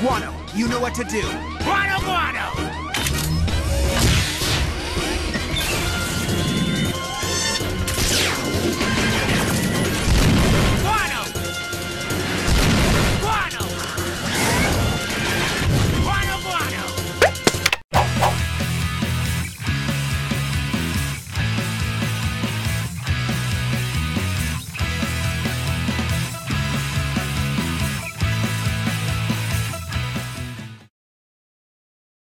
Guano, you know what to do. Guano Guano!